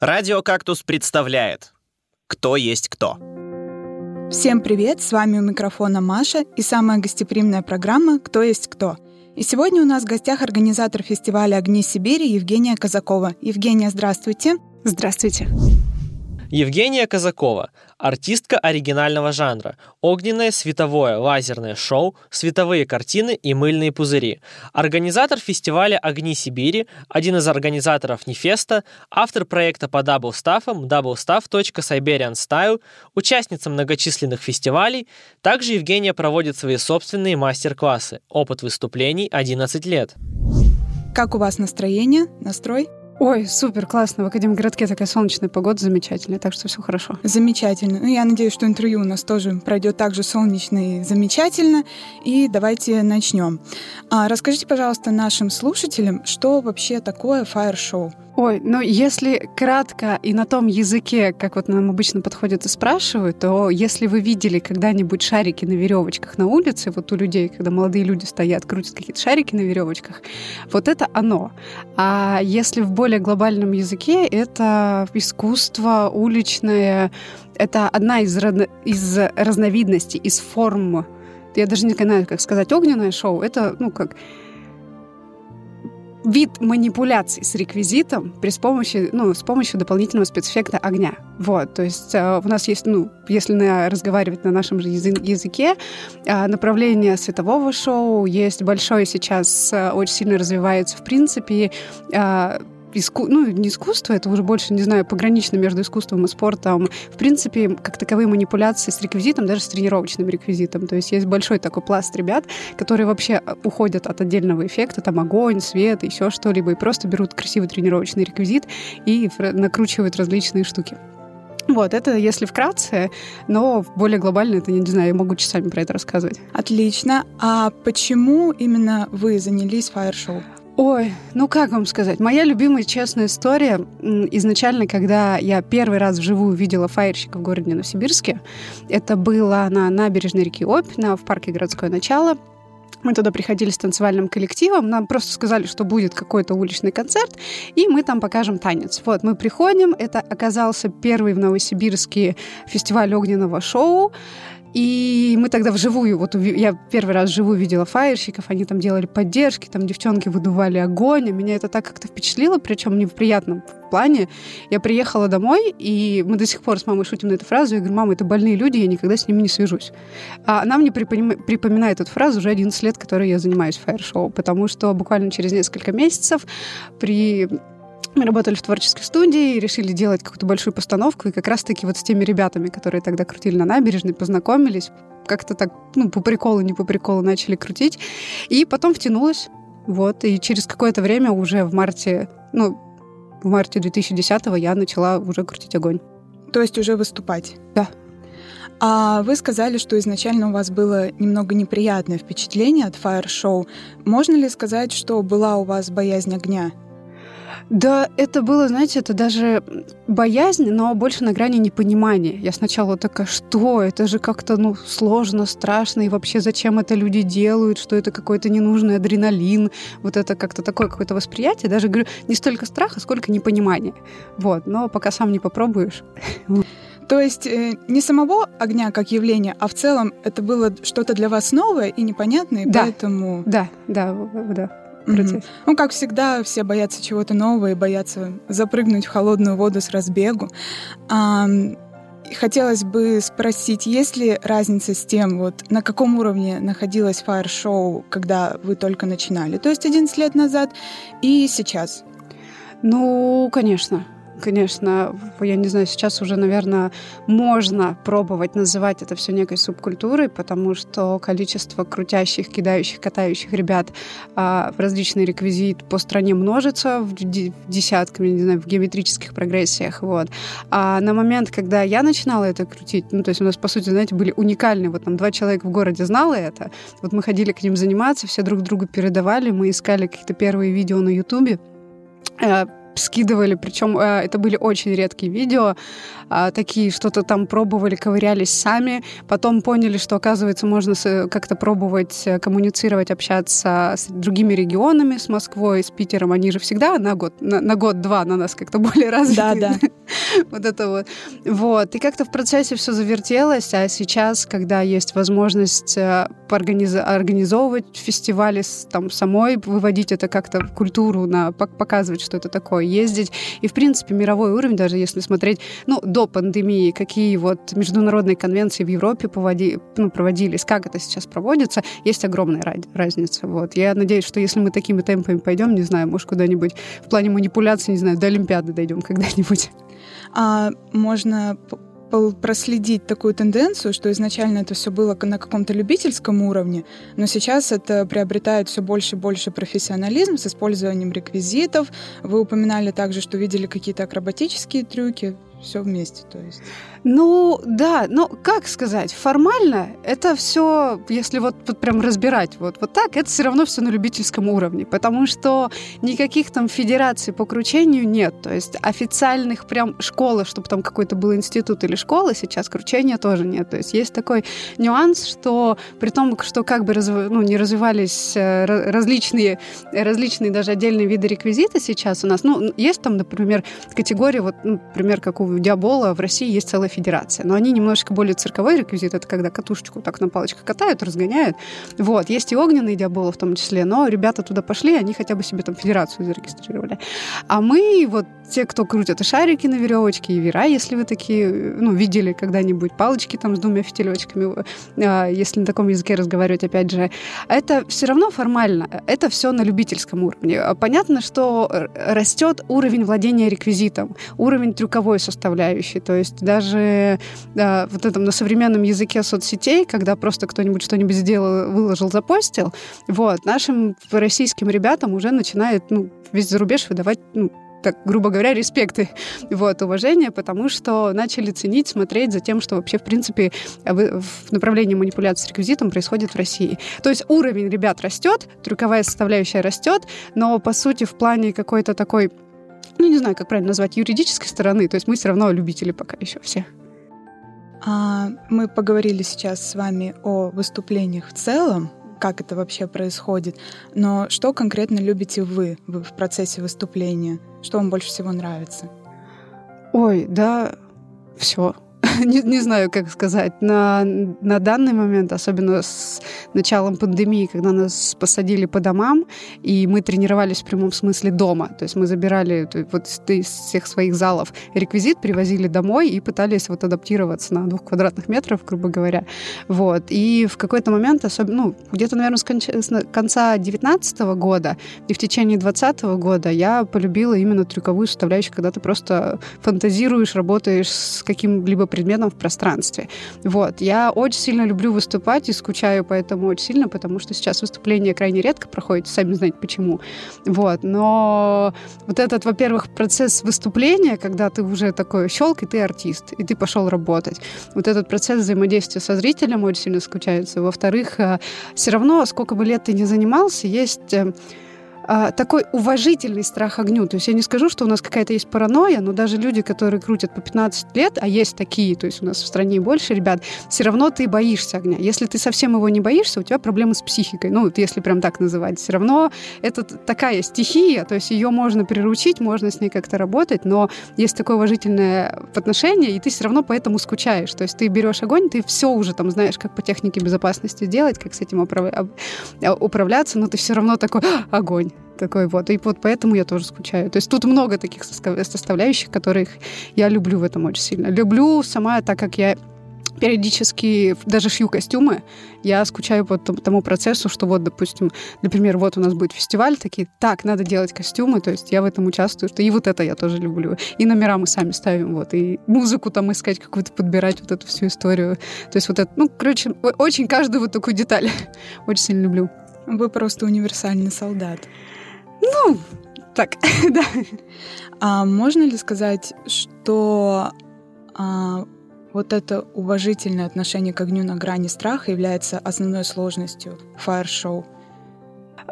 Радио «Кактус» представляет «Кто есть кто». Всем привет, с вами у микрофона Маша и самая гостеприимная программа «Кто есть кто». И сегодня у нас в гостях организатор фестиваля «Огни Сибири» Евгения Казакова. Евгения, здравствуйте. Здравствуйте. Евгения Казакова – артистка оригинального жанра, огненное, световое, лазерное шоу, световые картины и мыльные пузыри. Организатор фестиваля «Огни Сибири», один из организаторов Нефеста, автор проекта по double staff ам doublestaff.siberianstyle, участница многочисленных фестивалей. Также Евгения проводит свои собственные мастер-классы. Опыт выступлений 11 лет. Как у вас настроение, настрой? Ой, супер, классно. В Академгородке такая солнечная погода замечательная, так что все хорошо. Замечательно. Ну, я надеюсь, что интервью у нас тоже пройдет так же солнечно и замечательно. И давайте начнем. А, расскажите, пожалуйста, нашим слушателям, что вообще такое фаер-шоу? Ой, ну если кратко и на том языке, как вот нам обычно подходят и спрашивают, то если вы видели когда-нибудь шарики на веревочках на улице, вот у людей, когда молодые люди стоят, крутят какие-то шарики на веревочках, вот это оно. А если в более глобальном языке, это искусство уличное, это одна из, из разновидностей, из форм я даже не знаю, как сказать, огненное шоу, это, ну, как вид манипуляций с реквизитом при с помощью, ну, с помощью дополнительного спецэффекта огня. Вот, то есть э, у нас есть, ну, если на, разговаривать на нашем же языке, э, направление светового шоу есть большое сейчас, э, очень сильно развивается в принципе. Э, иску... ну, не искусство, это уже больше, не знаю, погранично между искусством и спортом. В принципе, как таковые манипуляции с реквизитом, даже с тренировочным реквизитом. То есть есть большой такой пласт ребят, которые вообще э, уходят от отдельного эффекта, там огонь, свет, еще что-либо, и просто берут красивый тренировочный реквизит и накручивают различные штуки. Вот, это если вкратце, но более глобально это, не знаю, я могу часами про это рассказывать. Отлично. А почему именно вы занялись фаер-шоу? Ой, ну как вам сказать? Моя любимая честная история изначально, когда я первый раз вживую видела фаерщика в городе Новосибирске, это было на набережной реки Обь, на, в парке «Городское начало». Мы туда приходили с танцевальным коллективом, нам просто сказали, что будет какой-то уличный концерт, и мы там покажем танец. Вот, мы приходим, это оказался первый в Новосибирске фестиваль огненного шоу, и мы тогда вживую, вот я первый раз вживую видела фаерщиков, они там делали поддержки, там девчонки выдували огонь, и меня это так как-то впечатлило, причем не в приятном плане. Я приехала домой, и мы до сих пор с мамой шутим на эту фразу, я говорю, мама, это больные люди, я никогда с ними не свяжусь. А она мне припоминает эту фразу уже 11 лет, которой я занимаюсь фаер-шоу, потому что буквально через несколько месяцев при мы работали в творческой студии и решили делать какую-то большую постановку. И как раз-таки вот с теми ребятами, которые тогда крутили на набережной, познакомились. Как-то так, ну, по приколу, не по приколу начали крутить. И потом втянулась. Вот. И через какое-то время уже в марте, ну, в марте 2010-го я начала уже крутить огонь. То есть уже выступать? Да. А вы сказали, что изначально у вас было немного неприятное впечатление от фаер-шоу. Можно ли сказать, что была у вас боязнь огня? Да, это было, знаете, это даже боязнь, но больше на грани непонимания. Я сначала такая, что? Это же как-то, ну, сложно, страшно, и вообще зачем это люди делают, что это какой-то ненужный адреналин, вот это как-то такое какое-то восприятие, даже, говорю, не столько страха, сколько непонимания. Вот, но пока сам не попробуешь. То есть э, не самого огня как явления, а в целом это было что-то для вас новое и непонятное, и да. поэтому... Да, да, да процесс. Mm-hmm. Ну, как всегда, все боятся чего-то нового и боятся запрыгнуть в холодную воду с разбегу. А, хотелось бы спросить, есть ли разница с тем, вот на каком уровне находилось фаер-шоу, когда вы только начинали, то есть 11 лет назад и сейчас? Ну, конечно. Конечно, я не знаю, сейчас уже, наверное, можно пробовать называть это все некой субкультурой, потому что количество крутящих, кидающих, катающих ребят а, в различный реквизит по стране множится в, десятками, не знаю, в геометрических прогрессиях. Вот. А на момент, когда я начинала это крутить, ну, то есть у нас, по сути, знаете, были уникальные, вот там два человека в городе знало это, вот мы ходили к ним заниматься, все друг другу передавали, мы искали какие-то первые видео на Ютубе, э, скидывали, причем э, это были очень редкие видео, э, такие что-то там пробовали, ковырялись сами, потом поняли, что оказывается можно как-то пробовать э, коммуницировать, общаться с другими регионами, с Москвой, с Питером, они же всегда на год, на, на год-два на нас как-то более развиты. Да, да. вот это вот. Вот. И как-то в процессе все завертелось, а сейчас, когда есть возможность э, организовывать фестивали, там, самой выводить это как-то в культуру, на, показывать, что это такое, ездить. И, в принципе, мировой уровень, даже если смотреть, ну, до пандемии, какие вот международные конвенции в Европе поводи, ну, проводились, как это сейчас проводится, есть огромная разница. Вот. Я надеюсь, что если мы такими темпами пойдем, не знаю, может, куда-нибудь в плане манипуляции, не знаю, до Олимпиады дойдем когда-нибудь. А можно проследить такую тенденцию, что изначально это все было на каком-то любительском уровне, но сейчас это приобретает все больше и больше профессионализм с использованием реквизитов. Вы упоминали также, что видели какие-то акробатические трюки, все вместе, то есть. Ну, да, но как сказать, формально это все, если вот, вот прям разбирать вот, вот так, это все равно все на любительском уровне, потому что никаких там федераций по кручению нет, то есть официальных прям школы, чтобы там какой-то был институт или школа, сейчас кручения тоже нет, то есть есть такой нюанс, что при том, что как бы разв... ну, не развивались э, различные, различные даже отдельные виды реквизита сейчас у нас, ну, есть там, например, категория, вот, ну, например, как Диабола в России есть целая федерация. Но они немножечко более цирковой реквизит. Это когда катушечку так на палочках катают, разгоняют. Вот. Есть и огненные диаболы в том числе. Но ребята туда пошли, они хотя бы себе там федерацию зарегистрировали. А мы, вот те, кто крутят и шарики на веревочке, и вера, если вы такие, ну, видели когда-нибудь палочки там с двумя фитилечками, а, если на таком языке разговаривать, опять же, это все равно формально. Это все на любительском уровне. Понятно, что растет уровень владения реквизитом, уровень трюковой составляющей. То есть даже да, вот этом на современном языке соцсетей, когда просто кто-нибудь что-нибудь сделал, выложил, запостил, вот, нашим российским ребятам уже начинает ну, весь зарубеж выдавать ну, так, грубо говоря, респекты, вот, уважение, потому что начали ценить, смотреть за тем, что вообще, в принципе, в направлении манипуляции с реквизитом происходит в России. То есть уровень ребят растет, трюковая составляющая растет, но, по сути, в плане какой-то такой ну, не знаю, как правильно назвать, юридической стороны. То есть мы все равно любители пока еще все. А, мы поговорили сейчас с вами о выступлениях в целом, как это вообще происходит. Но что конкретно любите вы в процессе выступления? Что вам больше всего нравится? Ой, да, все. не, не знаю, как сказать, на, на данный момент, особенно с началом пандемии, когда нас посадили по домам, и мы тренировались в прямом смысле дома. То есть мы забирали вот из всех своих залов реквизит, привозили домой и пытались вот адаптироваться на двух квадратных метров, грубо говоря. Вот. И в какой-то момент, особенно, ну, где-то, наверное, с, конч... с конца 19 года и в течение 20 года я полюбила именно трюковую составляющую, когда ты просто фантазируешь, работаешь с каким-либо предметом в пространстве. Вот. Я очень сильно люблю выступать и скучаю поэтому очень сильно, потому что сейчас выступления крайне редко проходят, сами знаете почему. Вот. Но вот этот, во-первых, процесс выступления, когда ты уже такой щелк, и ты артист, и ты пошел работать. Вот этот процесс взаимодействия со зрителем очень сильно скучается. Во-вторых, э, все равно, сколько бы лет ты ни занимался, есть э, а, такой уважительный страх огню. То есть я не скажу, что у нас какая-то есть паранойя, но даже люди, которые крутят по 15 лет, а есть такие, то есть у нас в стране больше ребят, все равно ты боишься огня. Если ты совсем его не боишься, у тебя проблемы с психикой. Ну, если прям так называть. Все равно это такая стихия, то есть ее можно приручить, можно с ней как-то работать, но есть такое уважительное отношение, и ты все равно поэтому скучаешь. То есть ты берешь огонь, ты все уже там знаешь, как по технике безопасности делать, как с этим управляться, но ты все равно такой огонь такой вот. И вот поэтому я тоже скучаю. То есть тут много таких составляющих, которых я люблю в этом очень сильно. Люблю сама, так как я периодически даже шью костюмы, я скучаю по тому процессу, что вот, допустим, например, вот у нас будет фестиваль, такие, так, надо делать костюмы, то есть я в этом участвую, что и вот это я тоже люблю. И номера мы сами ставим, вот, и музыку там искать какую-то, подбирать вот эту всю историю. То есть вот это, ну, короче, очень каждую вот такую деталь очень сильно люблю. Вы просто универсальный солдат. Ну, так, да. А можно ли сказать, что а, вот это уважительное отношение к огню на грани страха является основной сложностью фаер-шоу?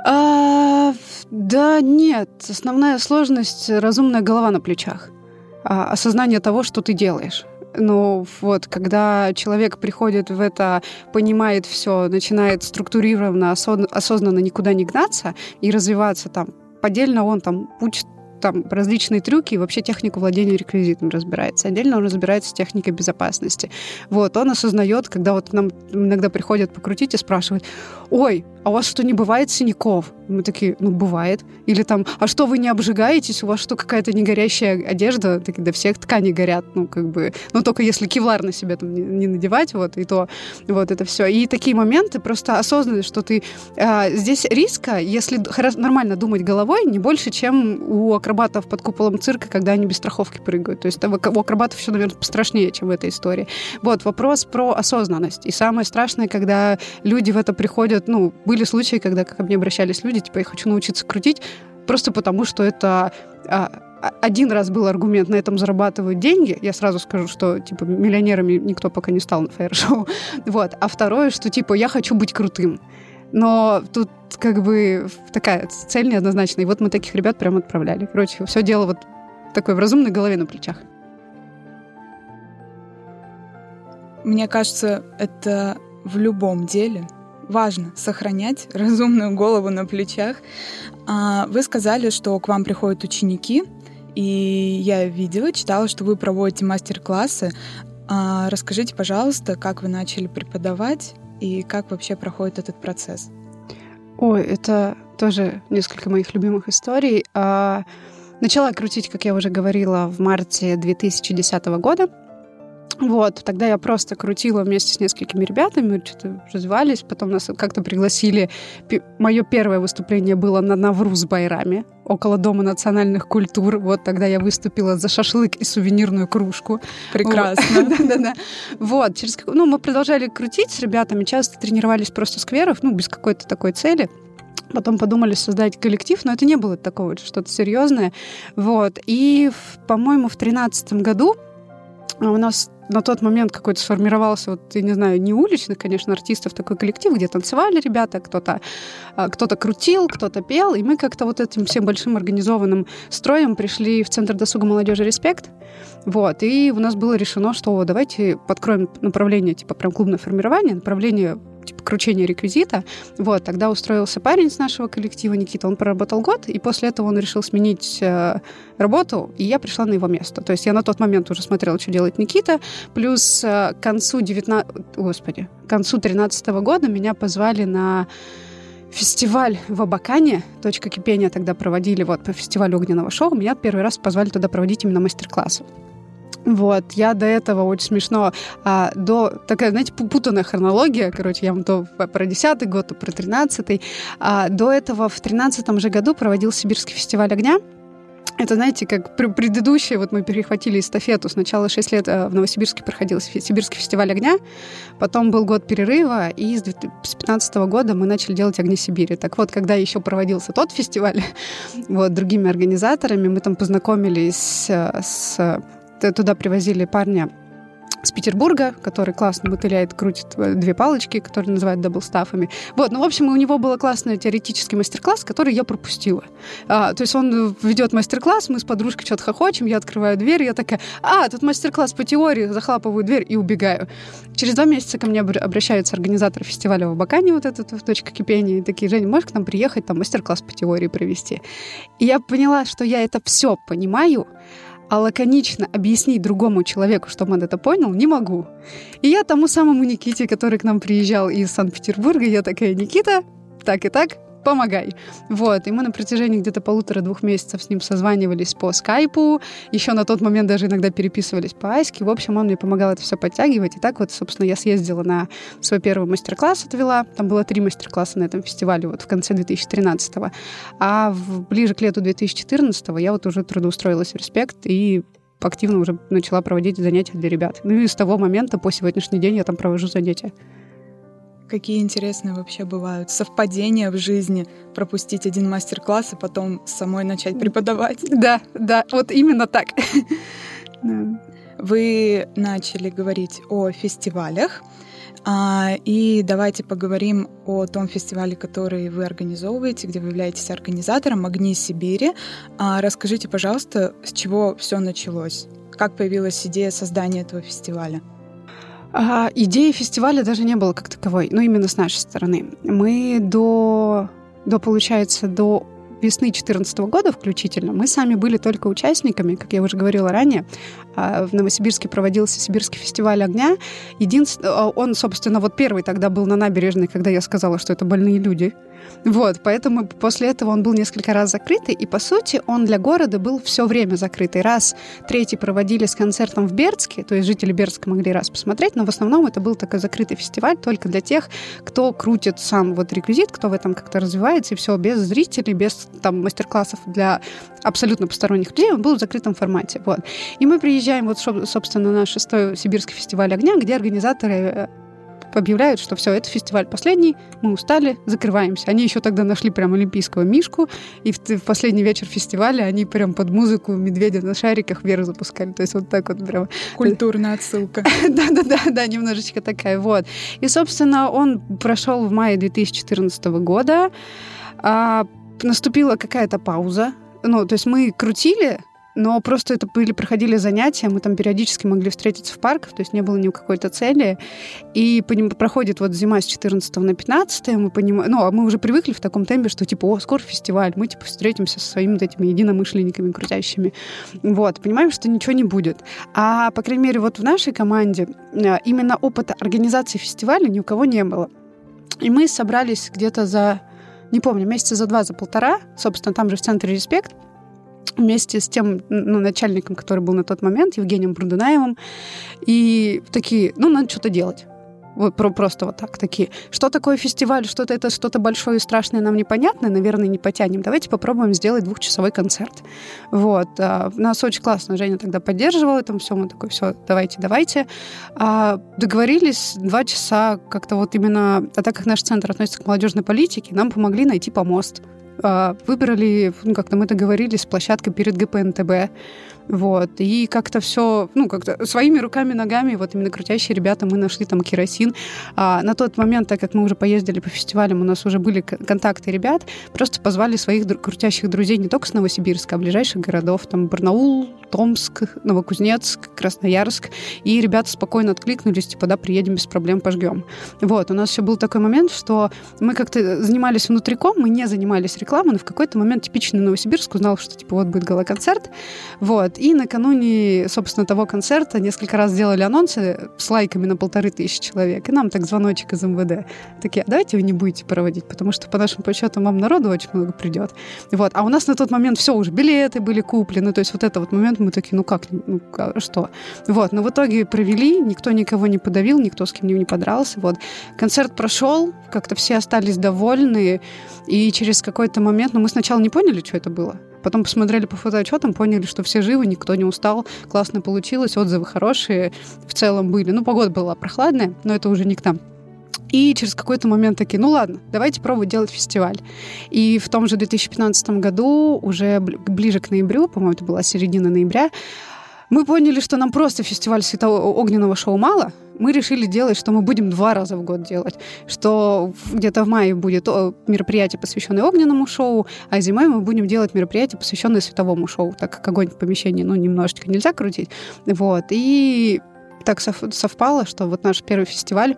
А, да нет, основная сложность — разумная голова на плечах. А, осознание того, что ты делаешь. Ну вот, когда человек приходит в это, понимает все, начинает структурированно, осознанно никуда не гнаться и развиваться там, поддельно он там учит там различные трюки и вообще технику владения реквизитом разбирается. Отдельно он разбирается с техникой безопасности. Вот, он осознает, когда вот нам иногда приходят покрутить и спрашивают, ой, а у вас что, не бывает синяков? Мы такие, ну, бывает. Или там, а что, вы не обжигаетесь? У вас что, какая-то негорящая одежда? Такие, да всех ткани горят, ну, как бы, ну, только если кевлар на себя там не, не надевать, вот, и то, вот это все. И такие моменты просто осознанно, что ты... А, здесь риска, если нормально думать головой, не больше, чем у акробатов под куполом цирка, когда они без страховки прыгают. То есть у акробатов все, наверное, страшнее, чем в этой истории. Вот, вопрос про осознанность. И самое страшное, когда люди в это приходят, ну, были случаи, когда ко мне обращались люди, типа, я хочу научиться крутить, просто потому что это а, а, один раз был аргумент, на этом зарабатывают деньги. Я сразу скажу, что, типа, миллионерами никто пока не стал на фаер-шоу. Вот. А второе, что, типа, я хочу быть крутым. Но тут как бы такая цель неоднозначная. И вот мы таких ребят прям отправляли. Короче, все дело вот такой в разумной голове на плечах. Мне кажется, это в любом деле важно сохранять разумную голову на плечах. А, вы сказали, что к вам приходят ученики, и я видела, читала, что вы проводите мастер-классы. А, расскажите, пожалуйста, как вы начали преподавать и как вообще проходит этот процесс? Ой, это тоже несколько моих любимых историй. А, начала крутить, как я уже говорила, в марте 2010 года. Вот, тогда я просто крутила вместе с несколькими ребятами, что-то развивались, потом нас как-то пригласили. Мое первое выступление было на Навруз Байраме, около Дома национальных культур. Вот тогда я выступила за шашлык и сувенирную кружку. Прекрасно. Да-да-да. Вот, через... Ну, мы продолжали крутить с ребятами, часто тренировались просто скверов, ну, без какой-то такой цели. Потом подумали создать коллектив, но это не было такого, что-то серьезное. Вот. И, по-моему, в тринадцатом году у нас на тот момент какой-то сформировался, вот, я не знаю, не уличных, конечно, артистов, такой коллектив, где танцевали ребята, кто-то а, кто крутил, кто-то пел, и мы как-то вот этим всем большим организованным строем пришли в Центр досуга молодежи «Респект», вот, и у нас было решено, что давайте подкроем направление, типа прям клубное формирование, направление типа кручения реквизита. Вот, тогда устроился парень с нашего коллектива, Никита, он проработал год, и после этого он решил сменить э, работу, и я пришла на его место. То есть я на тот момент уже смотрела, что делает Никита, плюс э, к концу 19... Господи, к концу 13 года меня позвали на фестиваль в Абакане, точка кипения тогда проводили вот по фестивалю огненного шоу, меня первый раз позвали туда проводить именно мастер-классы. Вот, я до этого очень смешно, а, до такая, знаете, путанная хронология, короче, я вам то про 10 год, то про 13 а, До этого в 13 же году проводил Сибирский фестиваль огня, это, знаете, как предыдущее, вот мы перехватили эстафету. Сначала 6 лет э, в Новосибирске проходил Сибирский фестиваль огня, потом был год перерыва, и с 2015 года мы начали делать «Огни Сибири». Так вот, когда еще проводился тот фестиваль, вот, другими организаторами, мы там познакомились э, с туда привозили парня с Петербурга, который классно мотыляет, крутит э, две палочки, которые называют даблстафами. Вот, ну, в общем, у него был классный теоретический мастер-класс, который я пропустила. А, то есть он ведет мастер-класс, мы с подружкой что-то хохочем, я открываю дверь, я такая, а, тут мастер-класс по теории, захлапываю дверь и убегаю. Через два месяца ко мне обращаются организаторы фестиваля в Абакане, вот этот в точка кипения, и такие, Женя, можешь к нам приехать, там мастер-класс по теории провести? И я поняла, что я это все понимаю, а лаконично объяснить другому человеку, чтобы он это понял, не могу. И я тому самому Никите, который к нам приезжал из Санкт-Петербурга, я такая, Никита, так и так, помогай. Вот, и мы на протяжении где-то полутора-двух месяцев с ним созванивались по скайпу, еще на тот момент даже иногда переписывались по айске. В общем, он мне помогал это все подтягивать. И так вот, собственно, я съездила на свой первый мастер-класс, отвела. Там было три мастер-класса на этом фестивале вот в конце 2013 -го. А в, ближе к лету 2014 я вот уже трудоустроилась в «Респект» и активно уже начала проводить занятия для ребят. Ну и с того момента по сегодняшний день я там провожу занятия. Какие интересные вообще бывают совпадения в жизни. Пропустить один мастер-класс и потом самой начать преподавать. Да, да, вот именно так. Вы начали говорить о фестивалях. А, и давайте поговорим о том фестивале, который вы организовываете, где вы являетесь организатором «Огни Сибири». А, расскажите, пожалуйста, с чего все началось? Как появилась идея создания этого фестиваля? А, идеи фестиваля даже не было как таковой, ну именно с нашей стороны. Мы до, до получается, до весны 2014 года включительно мы сами были только участниками, как я уже говорила ранее. А, в Новосибирске проводился Сибирский фестиваль огня. Единственное, а, он, собственно, вот первый тогда был на набережной, когда я сказала, что это больные люди. Вот, поэтому после этого он был несколько раз закрытый, и, по сути, он для города был все время закрытый. Раз третий проводили с концертом в Бердске, то есть жители Бердска могли раз посмотреть, но в основном это был такой закрытый фестиваль только для тех, кто крутит сам вот реквизит, кто в этом как-то развивается, и все без зрителей, без там мастер-классов для абсолютно посторонних людей, он был в закрытом формате. Вот. И мы приезжаем вот, собственно, на шестой Сибирский фестиваль огня, где организаторы э, объявляют, что все, это фестиваль последний, мы устали, закрываемся. Они еще тогда нашли прям олимпийского мишку, и в, в последний вечер фестиваля они прям под музыку медведя на шариках вверх запускали. То есть вот так вот прям... Культурная отсылка. Да-да-да, да, немножечко такая, вот. И, собственно, он прошел в мае 2014 года. А, наступила какая-то пауза. Ну, то есть мы крутили но просто это были, проходили занятия, мы там периодически могли встретиться в парках, то есть не было ни какой-то цели. И проходит вот зима с 14 на 15, мы понимаем, ну, а мы уже привыкли в таком темпе, что типа, о, скоро фестиваль, мы типа встретимся со своими вот этими единомышленниками крутящими. Вот, понимаем, что ничего не будет. А, по крайней мере, вот в нашей команде э, именно опыта организации фестиваля ни у кого не было. И мы собрались где-то за, не помню, месяца за два, за полтора, собственно, там же в центре «Респект», вместе с тем ну, начальником, который был на тот момент, Евгением Брудунаевым, и такие, ну, надо что-то делать. Вот про, просто вот так такие. Что такое фестиваль? Что-то это что-то большое и страшное нам непонятное, наверное, не потянем. Давайте попробуем сделать двухчасовой концерт. Вот. А, нас очень классно Женя тогда поддерживала этом все. Мы такой, все, давайте, давайте. А, договорились два часа как-то вот именно, а так как наш центр относится к молодежной политике, нам помогли найти помост. А, выбрали, ну, как-то мы договорились с площадкой перед ГПНТБ. Вот. И как-то все, ну, как-то своими руками, ногами, вот именно крутящие ребята, мы нашли там керосин. А на тот момент, так как мы уже поездили по фестивалям, у нас уже были контакты ребят, просто позвали своих дру- крутящих друзей не только с Новосибирска, а ближайших городов, там Барнаул, Томск, Новокузнецк, Красноярск. И ребята спокойно откликнулись, типа, да, приедем без проблем, пожгем. Вот, у нас еще был такой момент, что мы как-то занимались внутриком, мы не занимались рекламой, но в какой-то момент типичный Новосибирск узнал, что, типа, вот будет гала-концерт. Вот, и накануне, собственно, того концерта несколько раз делали анонсы с лайками на полторы тысячи человек. И нам так звоночек из МВД. Такие, «А давайте вы не будете проводить, потому что по нашим подсчетам вам народу очень много придет. Вот. А у нас на тот момент все уже, билеты были куплены. То есть вот это вот момент мы такие, ну как, ну что? Вот. Но в итоге провели, никто никого не подавил, никто с кем не подрался. Вот. Концерт прошел, как-то все остались довольны. И через какой-то момент, ну мы сначала не поняли, что это было. Потом посмотрели по фотоотчетам, поняли, что все живы, никто не устал, классно получилось, отзывы хорошие в целом были. Ну, погода была прохладная, но это уже не к нам. И через какой-то момент такие, ну ладно, давайте пробовать делать фестиваль. И в том же 2015 году, уже ближе к ноябрю, по-моему, это была середина ноября, мы поняли, что нам просто фестиваль светового огненного шоу мало. Мы решили делать, что мы будем два раза в год делать. Что где-то в мае будет мероприятие, посвященное огненному шоу, а зимой мы будем делать мероприятие, посвященное световому шоу, так как огонь в помещении, ну, немножечко нельзя крутить. Вот. И так совпало, что вот наш первый фестиваль,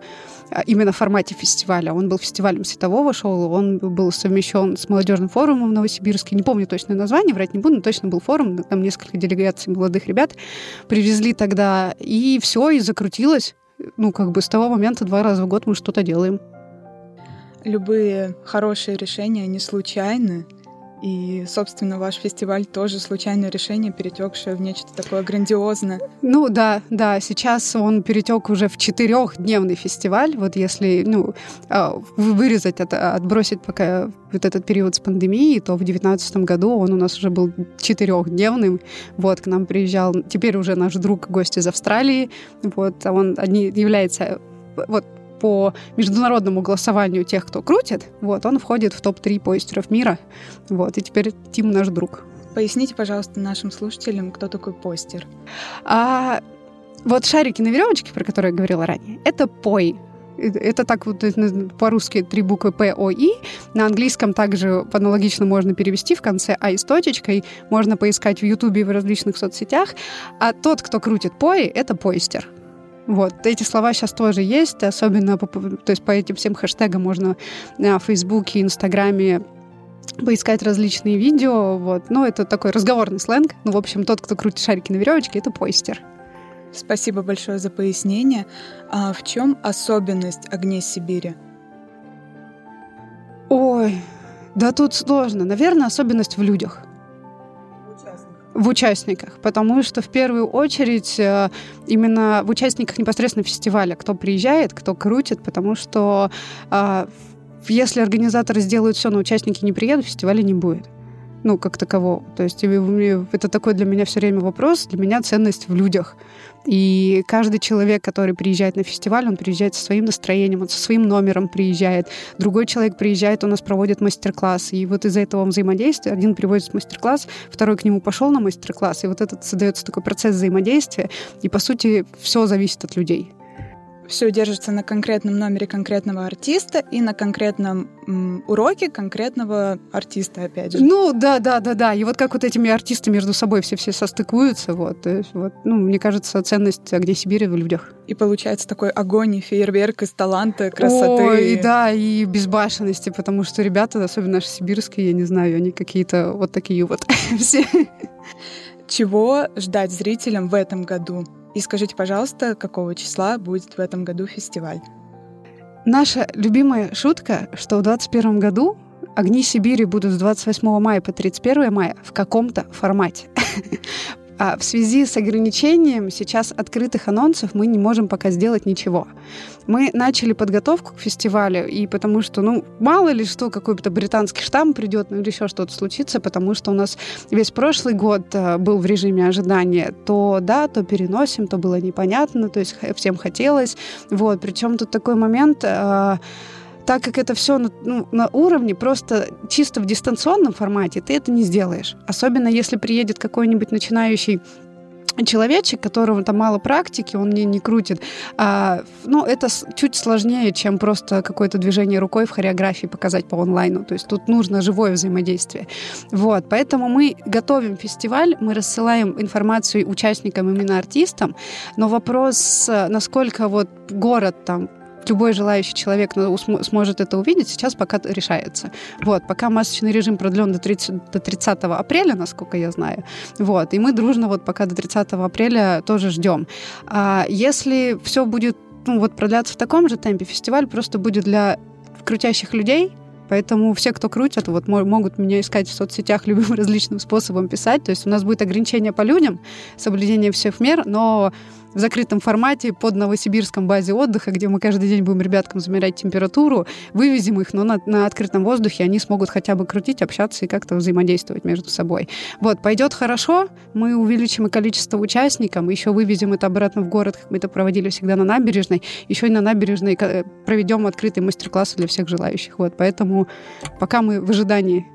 а, именно в формате фестиваля, он был фестивалем светового шоу, он был совмещен с молодежным форумом в Новосибирске. Не помню точное название, врать не буду, но точно был форум, там несколько делегаций молодых ребят привезли тогда, и все, и закрутилось. Ну, как бы с того момента два раза в год мы что-то делаем. Любые хорошие решения, не случайны, и, собственно, ваш фестиваль тоже случайное решение, перетекшее в нечто такое грандиозное. Ну да, да, сейчас он перетек уже в четырехдневный фестиваль. Вот если ну, а, вырезать это, отбросить пока вот этот период с пандемией, то в 2019 году он у нас уже был четырехдневным. Вот, к нам приезжал теперь уже наш друг, гость из Австралии. Вот, он одни, является вот по международному голосованию тех, кто крутит, вот, он входит в топ-3 постеров мира. Вот, и теперь Тим наш друг. Поясните, пожалуйста, нашим слушателям, кто такой постер. А, вот шарики на веревочке, про которые я говорила ранее, это пой. Это так вот по-русски три буквы П, О, И. На английском также аналогично можно перевести в конце А с точечкой. Можно поискать в Ютубе и в различных соцсетях. А тот, кто крутит пои, это поистер. Вот, эти слова сейчас тоже есть, особенно по, то есть по этим всем хэштегам можно на Фейсбуке, Инстаграме поискать различные видео, вот. Ну, это такой разговорный сленг. Ну, в общем, тот, кто крутит шарики на веревочке, это постер. Спасибо большое за пояснение. А в чем особенность огней Сибири? Ой, да тут сложно. Наверное, особенность в людях. В участниках, потому что в первую очередь э, именно в участниках непосредственно фестиваля, кто приезжает, кто крутит, потому что э, если организаторы сделают все, но участники не приедут, фестиваля не будет ну, как такового. То есть это такой для меня все время вопрос, для меня ценность в людях. И каждый человек, который приезжает на фестиваль, он приезжает со своим настроением, он со своим номером приезжает. Другой человек приезжает, у нас проводит мастер-класс. И вот из-за этого взаимодействия один приводит мастер-класс, второй к нему пошел на мастер-класс. И вот этот создается такой процесс взаимодействия. И, по сути, все зависит от людей все держится на конкретном номере конкретного артиста и на конкретном м, уроке конкретного артиста, опять же. Ну, да, да, да, да. И вот как вот этими артистами между собой все-все состыкуются, вот. Есть, вот, ну, мне кажется, ценность «Где Сибирь» в людях. И получается такой огонь и фейерверк из таланта, красоты. Ой, да, и безбашенности, потому что ребята, особенно наши сибирские, я не знаю, они какие-то вот такие вот все. Чего ждать зрителям в этом году? И скажите, пожалуйста, какого числа будет в этом году фестиваль? Наша любимая шутка, что в 2021 году «Огни Сибири» будут с 28 мая по 31 мая в каком-то формате. А в связи с ограничением сейчас открытых анонсов мы не можем пока сделать ничего. Мы начали подготовку к фестивалю, и потому что, ну, мало ли что, какой-то британский штамм придет, ну или еще что-то случится, потому что у нас весь прошлый год э, был в режиме ожидания. То да, то переносим, то было непонятно, то есть всем хотелось. Вот, причем тут такой момент... Э, так как это все на, ну, на уровне, просто чисто в дистанционном формате, ты это не сделаешь. Особенно если приедет какой-нибудь начинающий человечек, которого там мало практики, он не, не крутит. А, ну, это чуть сложнее, чем просто какое-то движение рукой в хореографии показать по онлайну. То есть тут нужно живое взаимодействие. Вот, поэтому мы готовим фестиваль, мы рассылаем информацию участникам, именно артистам, но вопрос, насколько вот город там любой желающий человек ну, сможет это увидеть, сейчас пока решается. Вот, пока масочный режим продлен до 30, до 30 апреля, насколько я знаю. Вот, и мы дружно вот пока до 30 апреля тоже ждем. А если все будет ну, вот продляться в таком же темпе, фестиваль просто будет для крутящих людей, Поэтому все, кто крутят, вот могут меня искать в соцсетях любым различным способом писать. То есть у нас будет ограничение по людям, соблюдение всех мер, но в закрытом формате под Новосибирском базе отдыха, где мы каждый день будем ребяткам замерять температуру, вывезем их, но на, на открытом воздухе они смогут хотя бы крутить, общаться и как-то взаимодействовать между собой. Вот, пойдет хорошо, мы увеличим и количество участников, еще вывезем это обратно в город, как мы это проводили всегда на набережной, еще и на набережной э, проведем открытый мастер-класс для всех желающих. Вот, поэтому пока мы в ожидании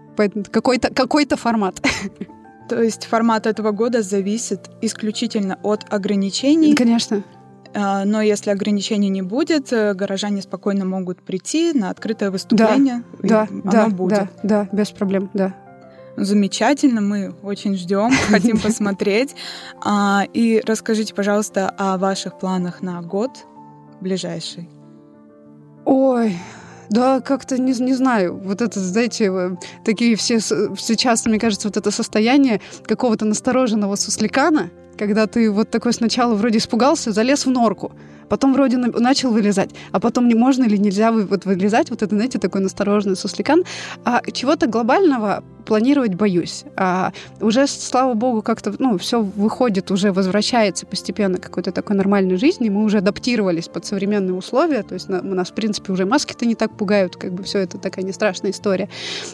какой-то какой формат. То есть формат этого года зависит исключительно от ограничений. Конечно. А, но если ограничений не будет, э, горожане спокойно могут прийти на открытое выступление. Да, да, да, будет. да, да, без проблем, да. Замечательно, мы очень ждем, хотим посмотреть. А, и расскажите, пожалуйста, о ваших планах на год ближайший. Ой, да, как-то не, не знаю. Вот это, знаете, э, такие все сейчас, мне кажется, вот это состояние какого-то настороженного сусликана, когда ты вот такой сначала вроде испугался, залез в норку, потом вроде начал вылезать, а потом не можно или нельзя вот вылезать, вот это, знаете, такой настороженный сусликан. А чего-то глобального планировать боюсь. А уже, слава богу, как-то, ну, все выходит, уже возвращается постепенно к какой-то такой нормальной жизни, мы уже адаптировались под современные условия, то есть на, нас, в принципе, уже маски-то не так пугают, как бы все это такая не страшная история.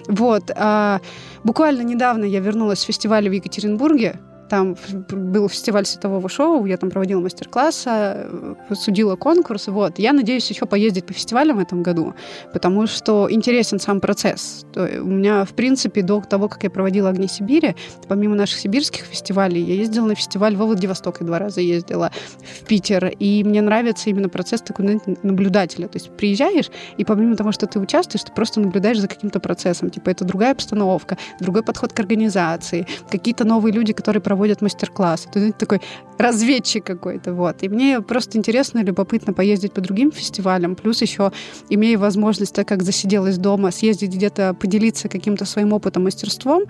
Вот. А, буквально недавно я вернулась с фестиваля в Екатеринбурге, там был фестиваль светового шоу, я там проводила мастер-классы, э, судила конкурс. Вот. Я надеюсь еще поездить по фестивалям в этом году, потому что интересен сам процесс. То у меня, в принципе, до того, как я проводила «Огни Сибири», помимо наших сибирских фестивалей, я ездила на фестиваль во Владивосток, и два раза ездила в Питер. И мне нравится именно процесс такой наблюдателя. То есть приезжаешь, и помимо того, что ты участвуешь, ты просто наблюдаешь за каким-то процессом. Типа это другая обстановка, другой подход к организации, какие-то новые люди, которые проводят мастер-классы. Ты такой разведчик какой-то. Вот. И мне просто интересно и любопытно поездить по другим фестивалям. Плюс еще имея возможность, так как засиделась дома, съездить где-то, поделиться каким-то своим опытом, мастерством.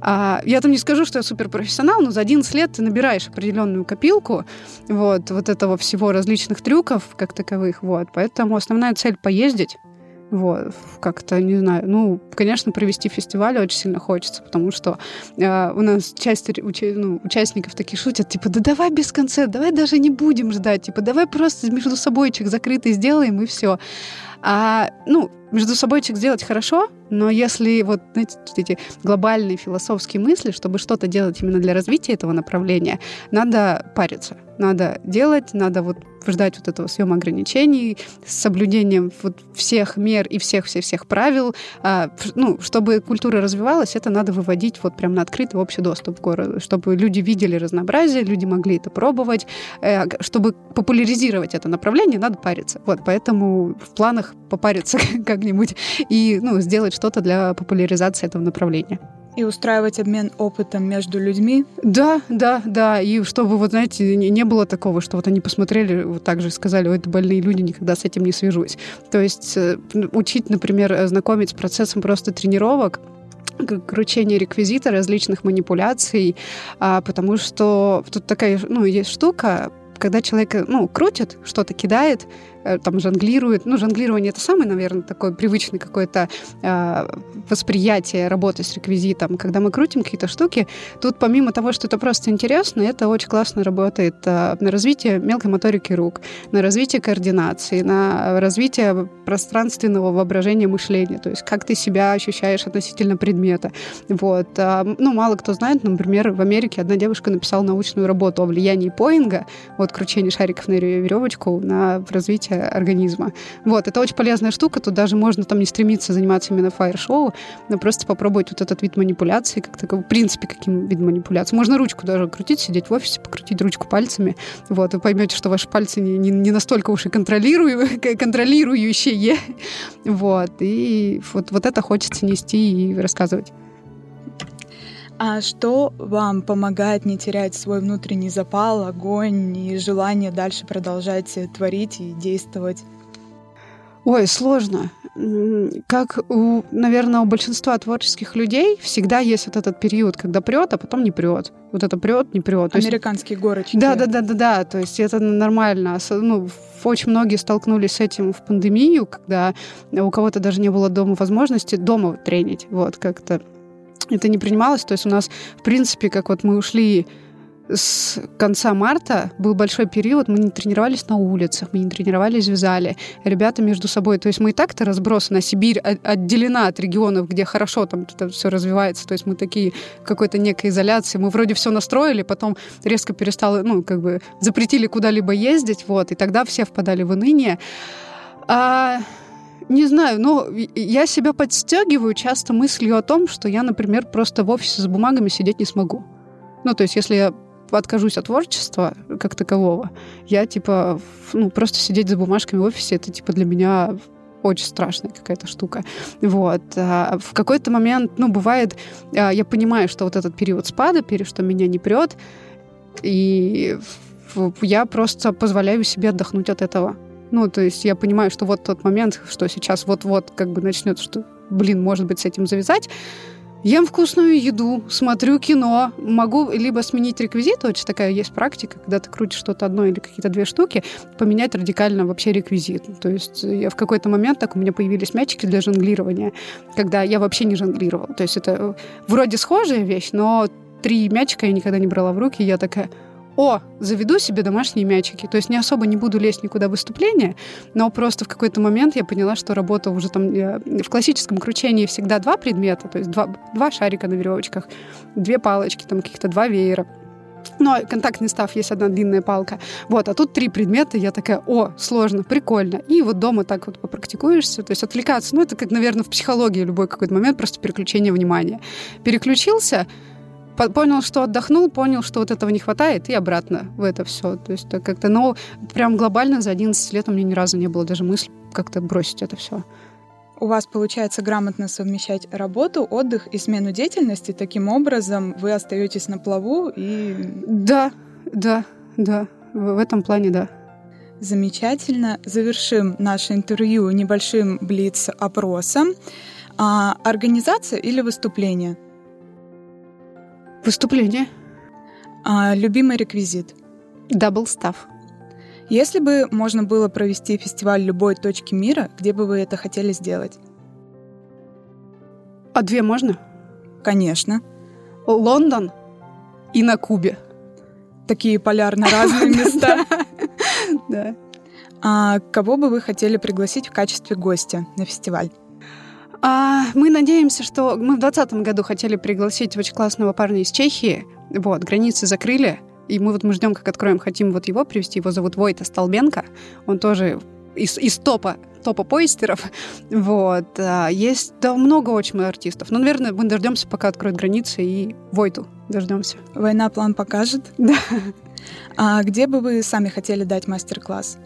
А, я там не скажу, что я суперпрофессионал, но за 11 лет ты набираешь определенную копилку вот, вот этого всего различных трюков как таковых. Вот. Поэтому основная цель — поездить, вот, как-то, не знаю, ну, конечно, провести фестиваль очень сильно хочется, потому что э, у нас часть уча- ну, участников такие шутят, типа, да давай без концерта, давай даже не будем ждать, типа, давай просто между собойчик закрытый сделаем и все. А, ну, между собойчик сделать хорошо, но если вот, знаете, эти глобальные философские мысли, чтобы что-то делать именно для развития этого направления, надо париться, надо делать, надо вот ждать вот этого съема ограничений с соблюдением вот всех мер и всех-всех-всех правил. А, ну, чтобы культура развивалась, это надо выводить вот прям на открытый общий доступ в город, чтобы люди видели разнообразие, люди могли это пробовать. Э, чтобы популяризировать это направление, надо париться. Вот, поэтому в планах попариться как-нибудь и ну, сделать что-то для популяризации этого направления. И устраивать обмен опытом между людьми? Да, да, да. И чтобы, вот знаете, не было такого, что вот они посмотрели, вот так же сказали, ой, это больные люди, никогда с этим не свяжусь. То есть э, учить, например, знакомить с процессом просто тренировок, кручение реквизита, различных манипуляций, а, потому что тут такая, ну, есть штука, когда человек, ну, крутит, что-то кидает, Э, там жонглирует. Ну, жонглирование это самое, наверное, такое привычное какое-то э, восприятие работы с реквизитом. Когда мы крутим какие-то штуки, тут помимо того, что это просто интересно, это очень классно работает э, на развитие мелкой моторики рук, на развитие координации, на развитие пространственного воображения мышления, то есть как ты себя ощущаешь относительно предмета. Вот. А, ну, мало кто знает, например, в Америке одна девушка написала научную работу о влиянии поинга, вот кручение шариков на веревочку, на развитие развития организма. Вот, это очень полезная штука, тут даже можно там не стремиться заниматься именно фаер-шоу, но просто попробовать вот этот вид манипуляции, как такой, в принципе, каким вид манипуляции. Можно ручку даже крутить, сидеть в офисе, покрутить ручку пальцами, вот, вы поймете, что ваши пальцы не, не, не настолько уж и контролирую, контролирующие, вот, и вот, вот это хочется нести и рассказывать. А что вам помогает не терять свой внутренний запал, огонь и желание дальше продолжать творить и действовать? Ой, сложно. Как, у, наверное, у большинства творческих людей всегда есть вот этот период, когда прет, а потом не прет. Вот это прет, не прет. Американские есть... горочки. Да, да, да, да, да. То есть это нормально. Ну, очень многие столкнулись с этим в пандемию, когда у кого-то даже не было дома возможности дома тренить. Вот как-то это не принималось. То есть у нас, в принципе, как вот мы ушли с конца марта был большой период, мы не тренировались на улицах, мы не тренировались в зале. Ребята между собой, то есть мы и так-то разбросаны, Сибирь отделена от регионов, где хорошо там это все развивается, то есть мы такие какой-то некой изоляции. Мы вроде все настроили, потом резко перестало, ну, как бы запретили куда-либо ездить, вот, и тогда все впадали в уныние. А не знаю, но я себя подстегиваю часто мыслью о том, что я, например, просто в офисе с бумагами сидеть не смогу. Ну, то есть, если я откажусь от творчества как такового, я, типа, ну, просто сидеть за бумажками в офисе, это, типа, для меня очень страшная какая-то штука. Вот. А в какой-то момент, ну, бывает, а, я понимаю, что вот этот период спада, что меня не прет, и я просто позволяю себе отдохнуть от этого. Ну, то есть я понимаю, что вот тот момент, что сейчас вот-вот как бы начнет, что, блин, может быть, с этим завязать, Ем вкусную еду, смотрю кино, могу либо сменить реквизит, очень такая есть практика, когда ты крутишь что-то одно или какие-то две штуки, поменять радикально вообще реквизит. То есть я в какой-то момент так у меня появились мячики для жонглирования, когда я вообще не жонглировала. То есть это вроде схожая вещь, но три мячика я никогда не брала в руки, я такая, о, заведу себе домашние мячики. То есть не особо не буду лезть никуда в выступление, но просто в какой-то момент я поняла, что работа уже там... В классическом кручении всегда два предмета, то есть два, два шарика на веревочках, две палочки, там каких-то два веера. но контактный став есть одна длинная палка. Вот, а тут три предмета, я такая, о, сложно, прикольно. И вот дома так вот попрактикуешься, то есть отвлекаться. Ну, это как, наверное, в психологии любой какой-то момент, просто переключение внимания. Переключился, понял, что отдохнул, понял, что вот этого не хватает, и обратно в это все. То есть как-то, но прям глобально за 11 лет у меня ни разу не было даже мысли как-то бросить это все. У вас получается грамотно совмещать работу, отдых и смену деятельности. Таким образом, вы остаетесь на плаву и... Да, да, да. В этом плане, да. Замечательно. Завершим наше интервью небольшим блиц-опросом. А, организация или выступление? Выступление. А, любимый реквизит? Дабл став. Если бы можно было провести фестиваль любой точки мира, где бы вы это хотели сделать? А две можно? Конечно. Лондон и на Кубе. Такие полярно разные места. Да. А кого бы вы хотели пригласить в качестве гостя на фестиваль? А, мы надеемся, что мы в 2020 году хотели пригласить очень классного парня из Чехии. Вот, границы закрыли. И мы вот мы ждем, как откроем, хотим вот его привести. Его зовут Войта Столбенко. Он тоже из, из топа топа поистеров. Вот. А, есть да, много очень артистов. Ну, наверное, мы дождемся, пока откроют границы, и Войту дождемся. Война план покажет? Да. А где бы вы сами хотели дать мастер-класс?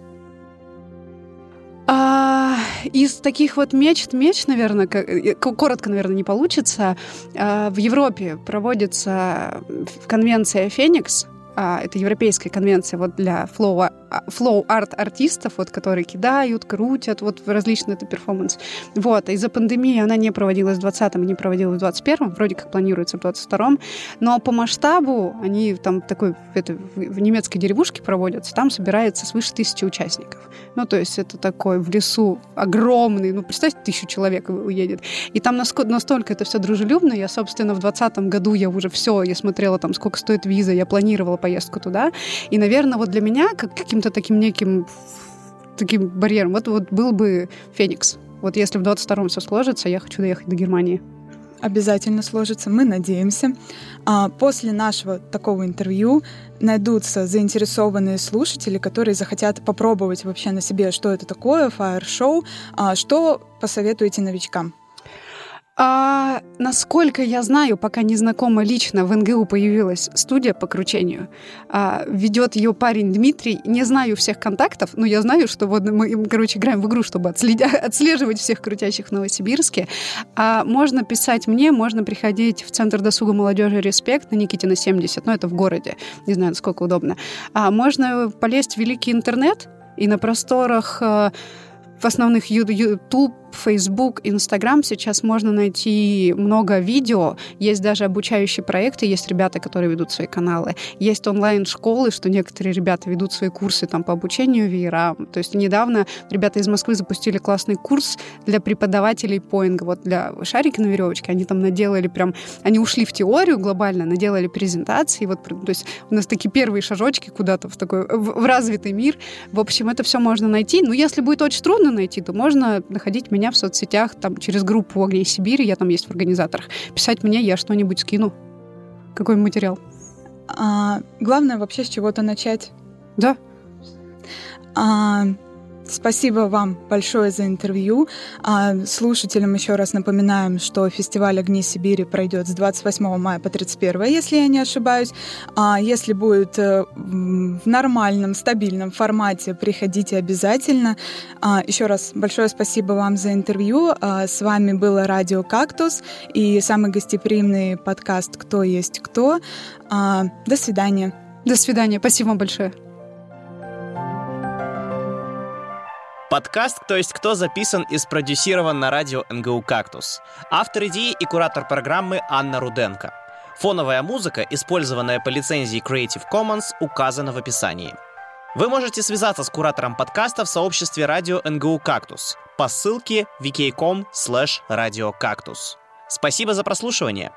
А, из таких вот мечт, меч, наверное, э, коротко, наверное, не получится. А, в Европе проводится конвенция «Феникс», а, это европейская конвенция вот для flow, flow art артистов, вот, которые кидают, крутят, вот различные это перформанс. Вот, из-за пандемии она не проводилась в 20-м, не проводилась в 21-м, вроде как планируется в 22-м, но по масштабу они там такой, это, в немецкой деревушке проводятся, там собирается свыше тысячи участников. Ну, то есть это такой в лесу огромный, ну, представьте, тысячу человек уедет. И там настолько это все дружелюбно, я, собственно, в 20 году я уже все, я смотрела там, сколько стоит виза, я планировала поездку туда. И, наверное, вот для меня, как каким-то таким неким таким барьером, вот, вот был бы Феникс. Вот если в 22-м все сложится, я хочу доехать до Германии. Обязательно сложится, мы надеемся. А после нашего такого интервью найдутся заинтересованные слушатели, которые захотят попробовать вообще на себе, что это такое, фаер-шоу. А что посоветуете новичкам? А, насколько я знаю, пока не знакома лично, в НГУ появилась студия по кручению. А, ведет ее парень Дмитрий. Не знаю всех контактов, но я знаю, что вот мы, короче, играем в игру, чтобы отследя- отслеживать всех крутящих в Новосибирске. А, можно писать мне, можно приходить в Центр досуга молодежи «Респект» на Никитина 70, но это в городе, не знаю, насколько удобно. А, можно полезть в великий интернет, и на просторах э, в основных YouTube Facebook, Instagram сейчас можно найти много видео. Есть даже обучающие проекты, есть ребята, которые ведут свои каналы. Есть онлайн-школы, что некоторые ребята ведут свои курсы там по обучению VR. То есть недавно ребята из Москвы запустили классный курс для преподавателей поинга. Вот для шарики на веревочке они там наделали прям... Они ушли в теорию глобально, наделали презентации. Вот, то есть у нас такие первые шажочки куда-то в такой в, в развитый мир. В общем, это все можно найти. Но если будет очень трудно найти, то можно находить меня меня в соцсетях, там, через группу «Огней Сибири», я там есть в организаторах, писать мне, я что-нибудь скину. Какой материал. А, главное вообще с чего-то начать. Да. А, Спасибо вам большое за интервью. А слушателям еще раз напоминаем, что фестиваль «Огни Сибири» пройдет с 28 мая по 31, если я не ошибаюсь. А если будет э, в нормальном, стабильном формате, приходите обязательно. А еще раз большое спасибо вам за интервью. С вами было радио «Кактус» и самый гостеприимный подкаст «Кто есть кто». До свидания. До свидания. Спасибо вам большое. Подкаст «Кто есть кто» записан и спродюсирован на радио НГУ «Кактус». Автор идеи и куратор программы Анна Руденко. Фоновая музыка, использованная по лицензии Creative Commons, указана в описании. Вы можете связаться с куратором подкаста в сообществе радио НГУ «Кактус» по ссылке vk.com/radiocactus. Спасибо за прослушивание!